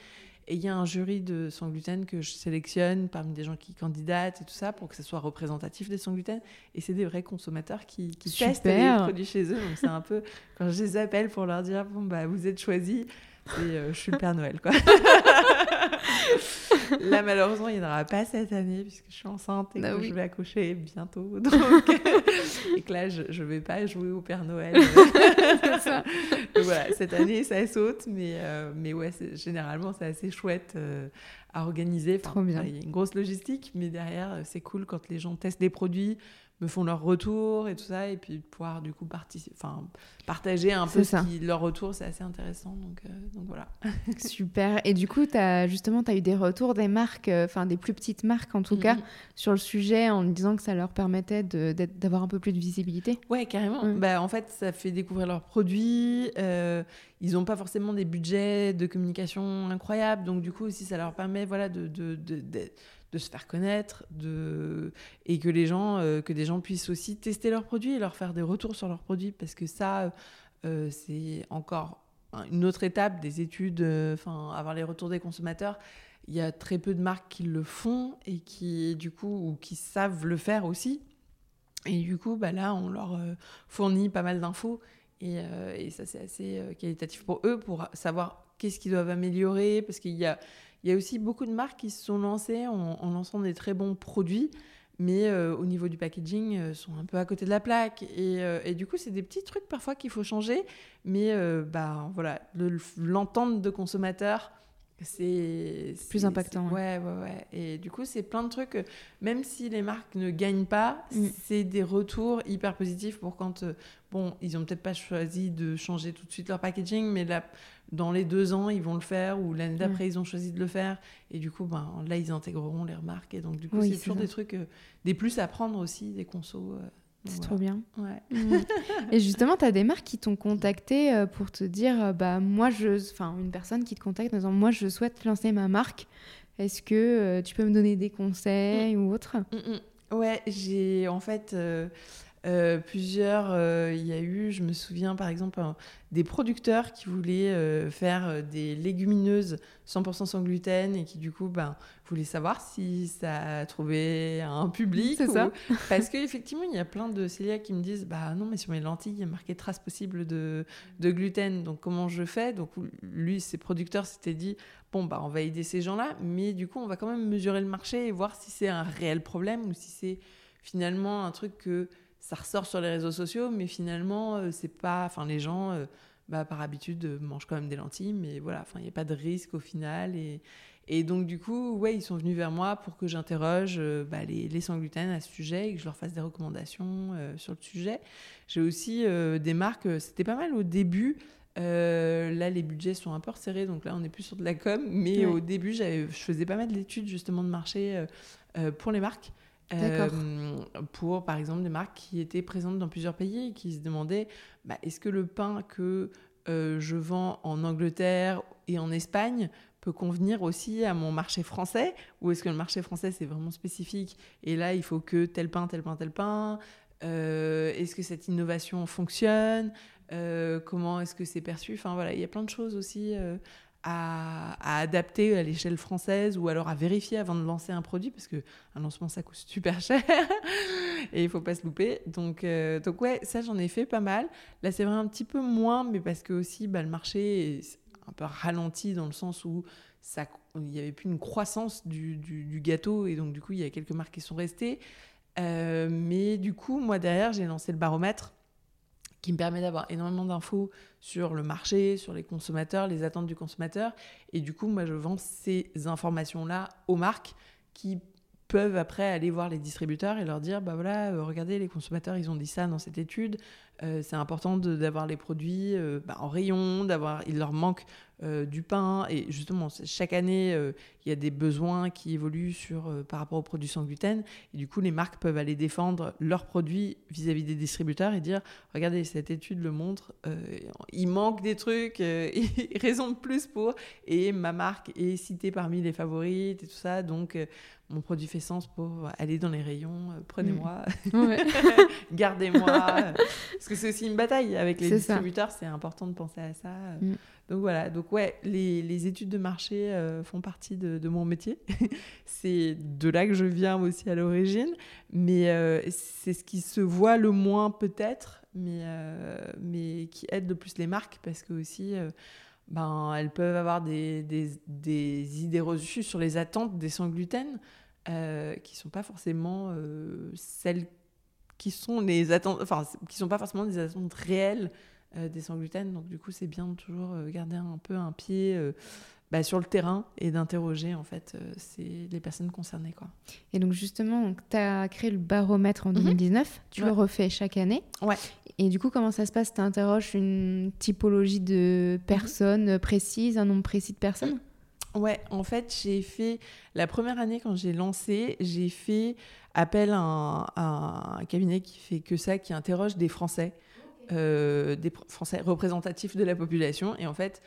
et il y a un jury de sans gluten que je sélectionne parmi des gens qui candidatent et tout ça pour que ça soit représentatif des sans gluten. Et c'est des vrais consommateurs qui, qui testent les produits chez eux. Donc c'est un peu, quand je les appelle pour leur dire, bon, bah, vous êtes choisis, et euh, je suis le Père Noël, quoi. Là, malheureusement, il n'y en aura pas cette année puisque je suis enceinte et Bah que oui. je vais accoucher bientôt. Donc, et que là, je ne vais pas jouer au Père Noël. Ça. Voilà, cette année, ça saute, mais, euh, mais ouais, généralement, c'est assez chouette euh, à organiser. Enfin, Trop bien. voilà, Il y a une grosse logistique, mais derrière, c'est cool quand les gens testent des produits, me font leur retour et tout ça, et puis de pouvoir du coup enfin, partager un peu ce ça. qui, leur retour, c'est assez intéressant. Donc, euh, donc voilà. Super. Et du coup, as, justement, tu as eu des retours des marques, euh, enfin des plus petites marques en tout cas, Mhm. sur le sujet en disant que ça leur permettait d'avoir un peu plus de visibilité? Ouais, carrément. Mm. Bah, en fait, ça fait découvrir leurs produits. euh, ils n'ont pas forcément des budgets de communication incroyables. Donc, du coup, aussi, ça leur permet voilà, de, de, de, de- de se faire connaître de... et que, les gens, euh, que des gens puissent aussi tester leurs produits et leur faire des retours sur leurs produits. Parce que ça, euh, c'est encore une autre étape des études, euh, enfin, avoir les retours des consommateurs. Il y a très peu de marques qui le font et qui, du coup, ou qui savent le faire aussi. Et du coup, bah là, on leur fournit pas mal d'infos. Et, et ça, c'est assez qualitatif pour eux, pour savoir qu'est-ce qu'ils doivent améliorer. Parce qu'il y a, il y a aussi beaucoup de marques qui se sont lancées en, lançant des très bons produits, mais euh, au niveau du packaging, euh, sont un peu à côté de la plaque. Et, euh, du coup, c'est des petits trucs parfois qu'il faut changer. Mais euh, bah, voilà, le- l'entente de consommateur, c'est plus impactant. Ouais. ouais, ouais, Et du coup, c'est plein de trucs. Même si les marques ne gagnent pas, mm. c'est des retours hyper positifs pour quand. Euh, bon, ils ont peut-être pas choisi de changer tout de suite leur packaging, mais là, dans les deux ans, ils vont le faire, ou l'année d'après, ils ont choisi de le faire. Et du coup, ben, là, ils intégreront les remarques. Et donc, du coup, c'est toujours des trucs, euh, des plus à prendre aussi, des consos. Euh, c'est trop bien. Ouais. Et justement, tu as des marques qui t'ont contacté euh, pour te dire, bah moi, je, enfin, une personne qui te contacte en disant, moi, je souhaite lancer ma marque. Est-ce que tu peux me donner des conseils ou autre? Mm, mm. Ouais, j'ai en fait. Euh, plusieurs, euh, il y a eu, je me souviens par exemple, des producteurs qui voulaient euh, faire des légumineuses 100% sans gluten et qui du coup ben, voulaient savoir si ça a trouvé un public. C'est ça. Parce qu'effectivement, il y a plein de cœliaques qui me disent Bah non, mais sur mes lentilles, il y a marqué trace possible de, de gluten. Donc comment je fais? Donc lui, ses producteurs s'étaient dit Bon, bah on va aider ces gens-là, mais du coup, on va quand même mesurer le marché et voir si c'est un réel problème ou si c'est finalement un truc que ça ressort sur les réseaux sociaux, mais finalement, euh, c'est pas. Enfin, les gens, euh, bah, par habitude, euh, mangent quand même des lentilles, mais voilà, il n'y a pas de risque au final. Et, et donc, du coup, ouais, ils sont venus vers moi pour que j'interroge bah, les, les sans gluten à ce sujet et que je leur fasse des recommandations sur le sujet. J'ai aussi des marques, c'était pas mal au début. là, les budgets sont un peu resserrés, donc là, on n'est plus sur de la com. Mais au début, je faisais pas mal d'études justement de marché pour les marques. Euh, pour, par exemple, des marques qui étaient présentes dans plusieurs pays et qui se demandaient bah, est-ce que le pain que euh, je vends en Angleterre et en Espagne peut convenir aussi à mon marché français Ou est-ce que le marché français, c'est vraiment spécifique et là, il faut que tel pain, tel pain, tel pain euh, Est-ce que cette innovation fonctionne Comment est-ce que c'est perçu? Enfin voilà, il y a plein de choses aussi à, adapter à l'échelle française ou alors à vérifier avant de lancer un produit parce que un lancement ça coûte super cher et il faut pas se louper. Donc euh, donc ouais ça j'en ai fait pas mal. Là c'est vrai un petit peu moins mais parce que aussi bah, le marché est un peu ralenti dans le sens où ça il y avait plus une croissance du, du, gâteau et donc du coup il y a quelques marques qui sont restées. Euh, mais du coup moi derrière j'ai lancé le baromètre qui me permet d'avoir énormément d'infos sur le marché, sur les consommateurs, les attentes du consommateur. Et du coup, moi, je vends ces informations-là aux marques qui peuvent après aller voir les distributeurs et leur dire bah voilà euh, regardez les consommateurs ils ont dit ça dans cette étude euh, c'est important d'avoir les produits euh, bah, en rayon d'avoir il leur manque du pain. Et justement, chaque année, il y a des besoins qui évoluent sur, par rapport aux produits sans gluten. Et du coup, les marques peuvent aller défendre leurs produits vis-à-vis des distributeurs et dire, regardez, cette étude le montre, il manque des trucs, raison de plus pour. Et ma marque est citée parmi les favorites et tout ça. Donc, mon produit fait sens pour aller dans les rayons. Prenez-moi, mmh. gardez-moi. parce que c'est aussi une bataille avec les distributeurs. C'est important de penser à ça. Mmh. Donc voilà, donc ouais, les, études de marché euh, font partie de, mon métier. c'est de là que je viens aussi à l'origine, mais euh, c'est ce qui se voit le moins peut-être, mais, euh, mais qui aide le plus les marques parce que aussi, ben, elles peuvent avoir des, des, idées reçues sur les attentes des sans gluten qui sont pas forcément celles qui sont les attentes, enfin, qui sont pas forcément des attentes réelles euh, des sans gluten. Donc du coup, c'est bien de toujours euh, garder un peu un pied euh, bah, sur le terrain et d'interroger en fait c'est les personnes concernées. Quoi. Et donc justement, tu as créé le baromètre en 2019, mhm. tu le refais chaque année. Ouais. Et du coup, comment ça se passe? Tu interroges une typologie de personnes précises, un nombre précis de personnes? Ouais, en fait, j'ai fait la première année quand j'ai lancé, j'ai fait appel à un, cabinet qui fait que ça, qui interroge des Français euh, des Français représentatifs de la population. Et en fait,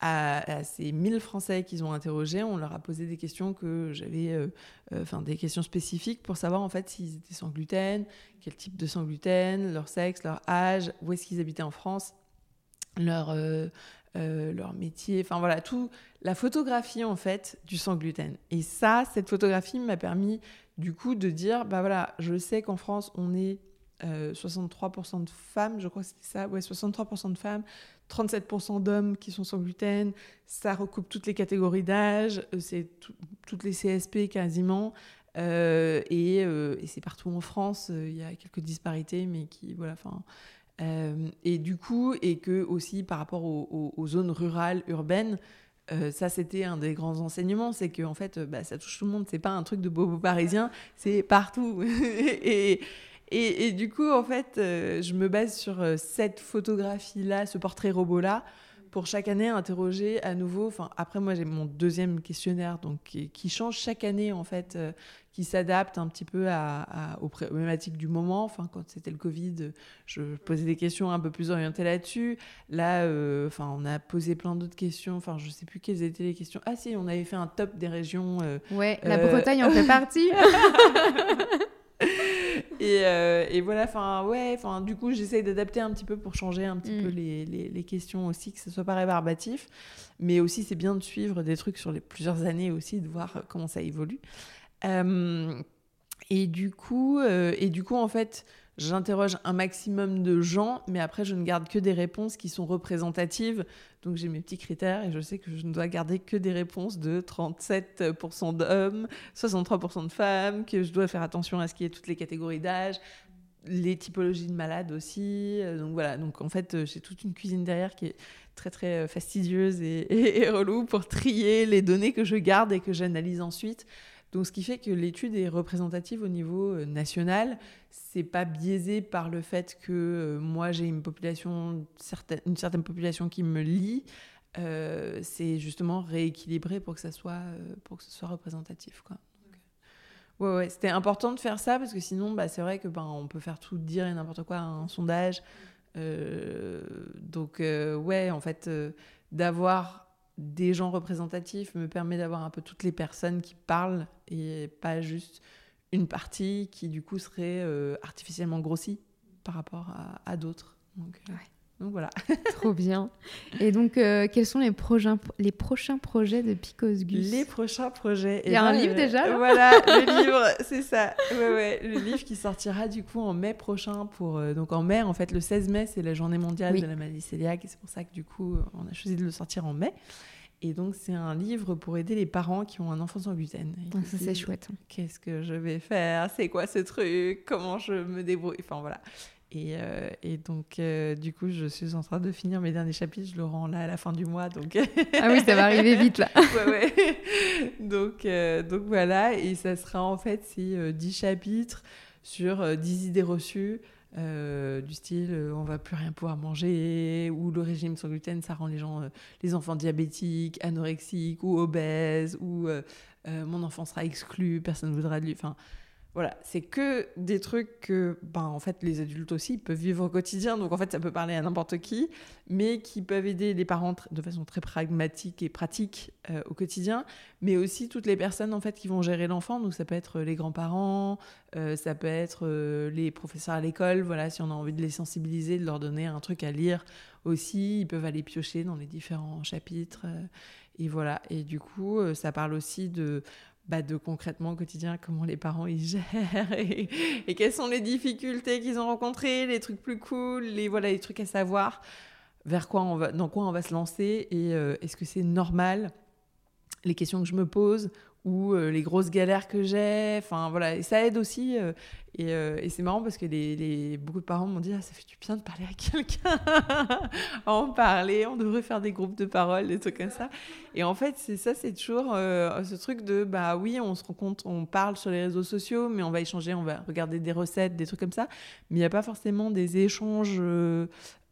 à, ces 1000 Français qu'ils ont interrogés, on leur a posé des questions que j'avais, euh, euh, enfin des questions spécifiques pour savoir en fait s'ils étaient sans gluten, quel type de sans gluten, leur sexe, leur âge, où est-ce qu'ils habitaient en France, leur leur métier, enfin voilà, tout la photographie en fait du sans gluten. Et ça, cette photographie m'a permis du coup de dire, bah voilà, je sais qu'en France on est 63% euh, de femmes, je crois que c'était ça, ouais, 63% de femmes, 37% d'hommes qui sont sans gluten. Ça recoupe toutes les catégories d'âge, euh, c'est toutes les CSP quasiment. Euh, et, et c'est partout en France, il y a quelques disparités, mais qui, voilà, enfin. Et du coup, et que aussi par rapport aux, zones rurales, urbaines, ça, c'était un des grands enseignements, c'est que en fait, bah, ça touche tout le monde. C'est pas un truc de bobo parisien, c'est partout. et, et, et, du coup, en fait, je me base sur cette photographie-là, ce portrait robot-là, pour chaque année interroger à nouveau. Enfin, après, moi, j'ai mon deuxième questionnaire, donc qui, change chaque année en fait, euh, qui s'adapte un petit peu à, aux problématiques du moment. Enfin, quand c'était le Covid, je posais des questions un peu plus orientées là-dessus. Là, euh, enfin, on a posé plein d'autres questions. Enfin, je sais plus quelles étaient les questions. Ah si, on avait fait un top des régions. Euh, ouais, la Bretagne en fait partie. Euh, et, voilà, enfin, ouais, enfin, du coup, j'essaye d'adapter un petit peu pour changer un petit peu mm. les, les, questions aussi, que ce soit pas rébarbatif. Mais aussi, c'est bien de suivre des trucs sur les plusieurs années aussi, de voir comment ça évolue. Euh, et du coup, euh, et du coup, en fait, j'interroge un maximum de gens, mais après, je ne garde que des réponses qui sont représentatives. Donc, j'ai mes petits critères et je sais que je ne dois garder que des réponses de 37% d'hommes, 63% de femmes, que je dois faire attention à ce qui est toutes les catégories d'âge, les typologies de malades aussi. Donc, voilà. Donc, en fait, j'ai toute une cuisine derrière qui est très, très fastidieuse et, et relou pour trier les données que je garde et que j'analyse ensuite. Donc, ce qui fait que l'étude est représentative au niveau euh, national. C'est pas biaisé par le fait que euh, moi j'ai une population, une certaine population qui me lit. Euh, c'est justement rééquilibré pour que ça soit, pour que ce soit représentatif, quoi. ouais, ouais, c'était important de faire ça parce que sinon, bah, c'est vrai que ben, on peut faire tout dire et n'importe quoi à un sondage. donc, ouais, en fait, d'avoir des gens représentatifs me permet d'avoir un peu toutes les personnes qui parlent et pas juste une partie qui du coup serait euh, artificiellement grossie par rapport à, d'autres. Euh, donc, voilà. Trop bien. Et donc, euh, quels sont les, prochains, les prochains projets de Picos Gus? Les prochains projets. Il y a un livre déjà Voilà, le livre, c'est ça. Ouais, ouais, le livre qui sortira du coup en mai prochain. Pour, donc en mai, en fait, le 16 mai, c'est la journée mondiale de la maladie cœliaque. Et c'est pour ça que du coup, on a choisi de le sortir en mai. Et donc, c'est un livre pour aider les parents qui ont un enfant sans gluten. Ah, ça, c'est chouette. Qu'est-ce que je vais faire? C'est quoi ce truc? Comment je me débrouille? Enfin, voilà. Et, euh, et donc, euh, du coup, je suis en train de finir mes derniers chapitres. Je le rends là à la fin du mois. Donc... ah oui, ça va arriver vite, là. ouais, ouais. Donc, euh, donc, voilà. Et ça sera en fait ces 10 chapitres sur 10 idées reçues euh, du style euh, on va plus rien pouvoir manger ou le régime sans gluten ça rend les gens euh, les enfants diabétiques anorexiques ou obèses ou mon enfant sera exclu personne ne voudra de lui enfin voilà, c'est que des trucs que, ben, en fait, les adultes aussi peuvent vivre au quotidien. Donc, en fait, ça peut parler à n'importe qui, mais qui peuvent aider les parents de façon très pragmatique et pratique euh, au quotidien, mais aussi toutes les personnes, en fait, qui vont gérer l'enfant. Donc, ça peut être les grands-parents, euh, ça peut être euh, les professeurs à l'école. Voilà, si on a envie de les sensibiliser, de leur donner un truc à lire aussi, ils peuvent aller piocher dans les différents chapitres. et voilà. Et du coup, ça parle aussi de bah, de concrètement au quotidien comment les parents ils gèrent et, quelles sont les difficultés qu'ils ont rencontrées, les trucs plus cool, les voilà les trucs à savoir, vers quoi on va, dans quoi on va se lancer et euh, est-ce que c'est normal? Les questions que je me pose ou euh, les grosses galères que j'ai. Enfin voilà, et ça aide aussi. Euh, euh, et, c'est marrant parce que beaucoup de parents m'ont dit ah, ça fait du bien de parler à quelqu'un, en parler, on devrait faire des groupes de parole, des trucs comme ça. Et en fait, c'est ça, c'est toujours ce truc de bah oui, on se rend compte, on parle sur les réseaux sociaux, mais on va échanger, on va regarder des recettes, des trucs comme ça. Mais il n'y a pas forcément des échanges.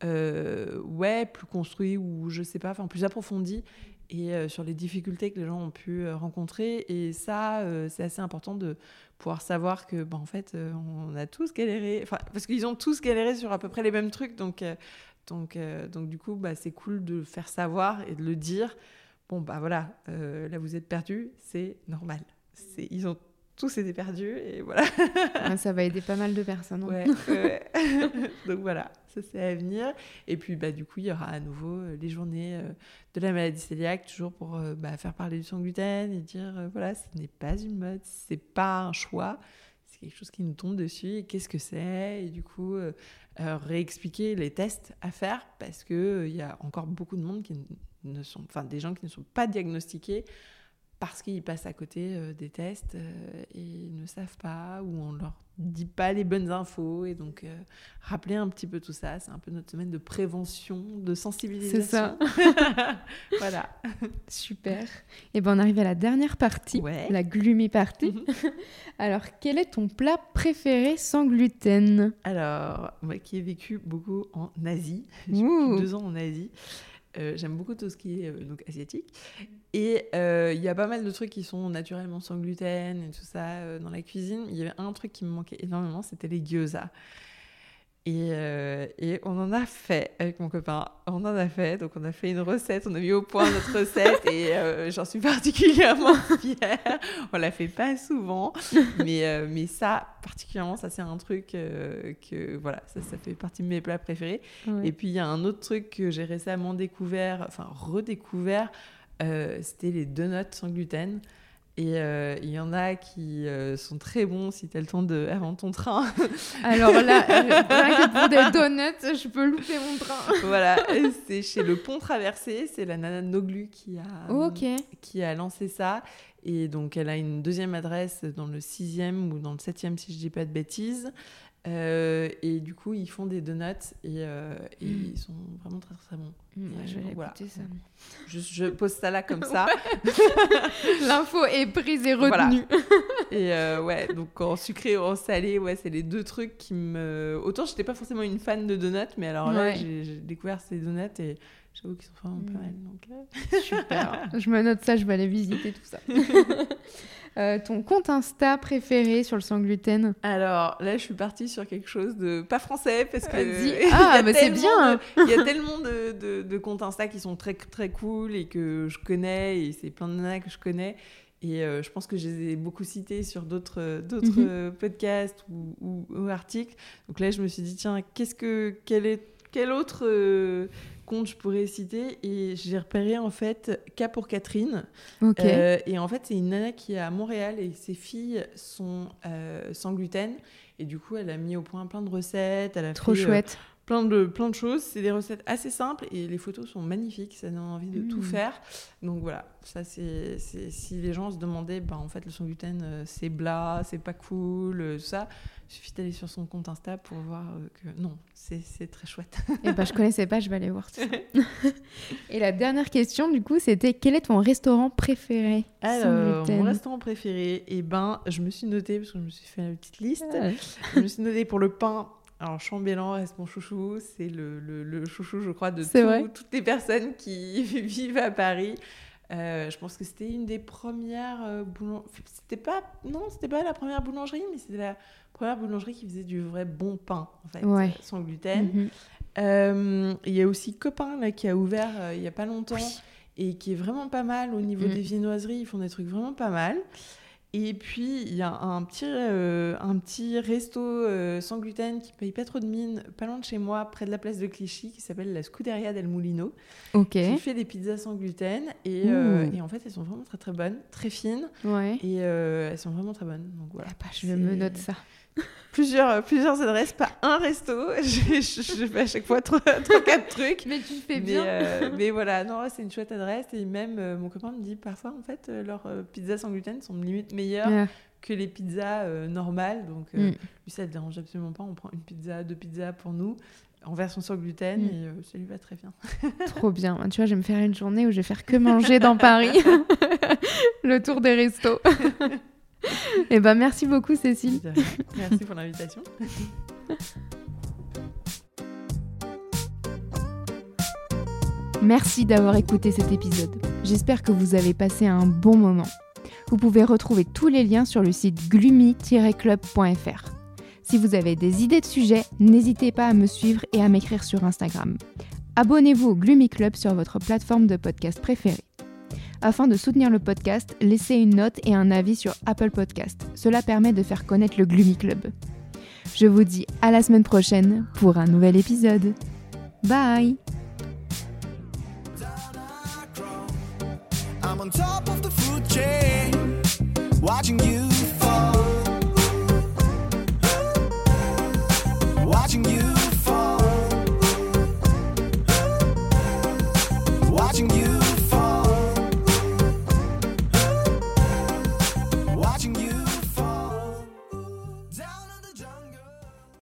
ouais, plus construits ou je sais pas, enfin plus approfondis et euh, sur les difficultés que les gens ont pu euh, rencontrer. Et ça, euh, c'est assez important de pouvoir savoir que, bah, en fait, on a tous galéré, parce qu'ils ont tous galéré sur à peu près les mêmes trucs. Donc, donc, donc du coup, bah, c'est cool de faire savoir et de le dire. Bon, bah voilà, là vous êtes perdu, c'est normal. Ils ont tous été perdus et voilà. ça va aider pas mal de personnes. Hein. Donc voilà, ça c'est à venir. Et puis bah, du coup, il y aura à nouveau euh, les journées euh, de la maladie cœliaque, toujours pour euh, bah, faire parler du sans gluten et dire voilà, ce n'est pas une mode, c'est pas un choix, c'est quelque chose qui nous tombe dessus et qu'est-ce que c'est? Et du coup, réexpliquer les tests à faire parce qu'il il y a encore beaucoup de monde qui ne sont, enfin des gens qui ne sont pas diagnostiqués parce qu'ils passent à côté euh, des tests euh, et ils ne savent pas ou on leur dit pas les bonnes infos et donc euh, rappeler un petit peu tout ça c'est un peu notre semaine de prévention de sensibilisation C'est ça. voilà Super. Et ben on arrive à la dernière partie, Ouais. la gloomy partie. Mhm. Alors, quel est ton plat préféré sans gluten? Alors moi qui ai vécu beaucoup en Asie j'ai deux ans en Asie euh, j'aime beaucoup tout ce qui est euh, donc asiatique. Et euh, il y a pas mal de trucs qui sont naturellement sans gluten et tout ça dans la cuisine. Il y avait un truc qui me manquait énormément c'était les gyoza Et, euh, et on en a fait avec mon copain. On en a fait. Donc, on a fait une recette. On a mis au point notre recette et euh, j'en suis particulièrement fière. On la fait pas souvent. Mais, euh, mais ça, particulièrement, ça, c'est un truc que, voilà, ça, ça fait partie de mes plats préférés. Ouais. Et puis, il y a un autre truc que j'ai récemment découvert, enfin, redécouvert. C'était les donuts sans gluten. Et euh, il y en a qui euh, sont très bons si tu as le temps de avant ton train. Alors là, euh, rien que pour des donuts, je peux louper mon train. voilà, c'est chez le Pont Traversé, c'est la nana Noglu qui a, qui a lancé ça. Et donc, elle a une deuxième adresse dans le 6e ou dans le 7e, si je dis pas de bêtises. Euh, et du coup, ils font des donuts et, euh, et Mm. ils sont vraiment très très bons. Mm, ouais, je vais Voilà. écouter ça. Je, je pose ça là comme ça. L'info est prise et Voilà. retenue. Et euh, ouais, donc en sucré ou en salé, ouais, c'est les deux trucs qui me. Autant j'étais pas forcément une fan de donuts, mais alors là, Ouais. j'ai découvert ces donuts et j'avoue qu'ils sont vraiment Mm. pas mal. Donc, Super. je me note ça, je vais aller visiter tout ça. Euh, ton compte Insta préféré sur le sans gluten Alors là, je suis partie sur quelque chose de pas français parce que. Y Ah, a bah, c'est bien. Il y a tellement de, de- de comptes Insta qui sont très très cool et que je connais et c'est plein de nanas que je connais. Et euh, je pense que je les ai beaucoup cités sur d'autres d'autres Mhm. euh, podcasts ou, ou- ou articles. Donc là, je me suis dit tiens, qu'est-ce que quel est quel autre je pourrais citer Et j'ai repéré en fait K pour Catherine. Euh, et en fait, c'est une nana qui est à Montréal et ses filles sont euh, sans gluten. Et du coup, elle a mis au point plein de recettes. Elle a Trop fait, euh, chouette. Plein, de, plein de choses. C'est des recettes assez simples et les photos sont magnifiques. Ça donne envie de tout Mm. faire. Donc voilà, ça c'est. Si les gens se demandaient, bah, en fait, le sans gluten, euh, c'est blas, c'est pas cool, euh, tout ça. Il suffit d'aller sur son compte Insta pour voir euh, que non, c'est très chouette. Et bah, je connaissais pas, je vais aller voir ça. Et la dernière question, du coup, c'était quel est ton restaurant préféré Alors, mon restaurant préféré, et ben, je me suis notée, parce que je me suis fait une petite liste. Je me suis notée pour le pain. Alors, chambellan reste mon chouchou. C'est le, le- le chouchou, je crois, de tout- toutes les personnes qui vivent à Paris. Euh, je pense que c'était une des premières euh, boulangeries. C'était pas, non, c'était pas la première boulangerie, mais c'était la première boulangerie qui faisait du vrai bon pain, en fait, Ouais. euh, sans gluten. Mhm. Euh, Il y a aussi Copain là, qui a ouvert euh, il y a pas longtemps Oui. et qui est vraiment pas mal au niveau Mm. des viennoiseries. Ils font des trucs vraiment pas mal. Et puis il y a un petit, euh, un petit resto euh, sans gluten qui paye pas trop de mine, pas loin de chez moi, près de la place de Clichy, qui s'appelle la Scuderia del Mulino, Ok. qui fait des pizzas sans gluten. Et, euh, et en fait, elles sont vraiment très très bonnes, très fines, Ouais. et elles sont vraiment très bonnes. Donc voilà. Ah bah, je me note ça. Plusieurs, euh, plusieurs adresses, pas un resto. je, je- je fais à chaque fois trois, trois quatre trucs. Mais tu fais Mais, euh, mais voilà, non, c'est une chouette adresse. Et même, euh, mon copain me dit parfois, en fait, euh, leurs pizzas sans gluten sont limite meilleures Ah, que les pizzas normales. Donc, Mm. lui, ça ne le dérange absolument pas. On prend une pizza, deux pizzas pour nous, en version sans gluten, Mm. et ça lui va très bien. trop bien. Tu vois, je vais me faire une journée où je vais faire que manger dans Paris. le tour des restos. Et ben merci beaucoup Cécile. Merci pour l'invitation. Merci d'avoir écouté cet épisode. J'espère que vous avez passé un bon moment. Vous pouvez retrouver tous les liens sur le site gloomy-club.fr. Si vous avez des idées de sujets, n'hésitez pas à me suivre et à m'écrire sur Instagram. Abonnez-vous au Gloomy Club sur votre plateforme de podcast préférée. Afin de soutenir le podcast, laissez une note et un avis sur Apple Podcast. Cela permet de faire connaître le Gloomy Club. Je vous dis à la semaine prochaine pour un nouvel épisode. Bye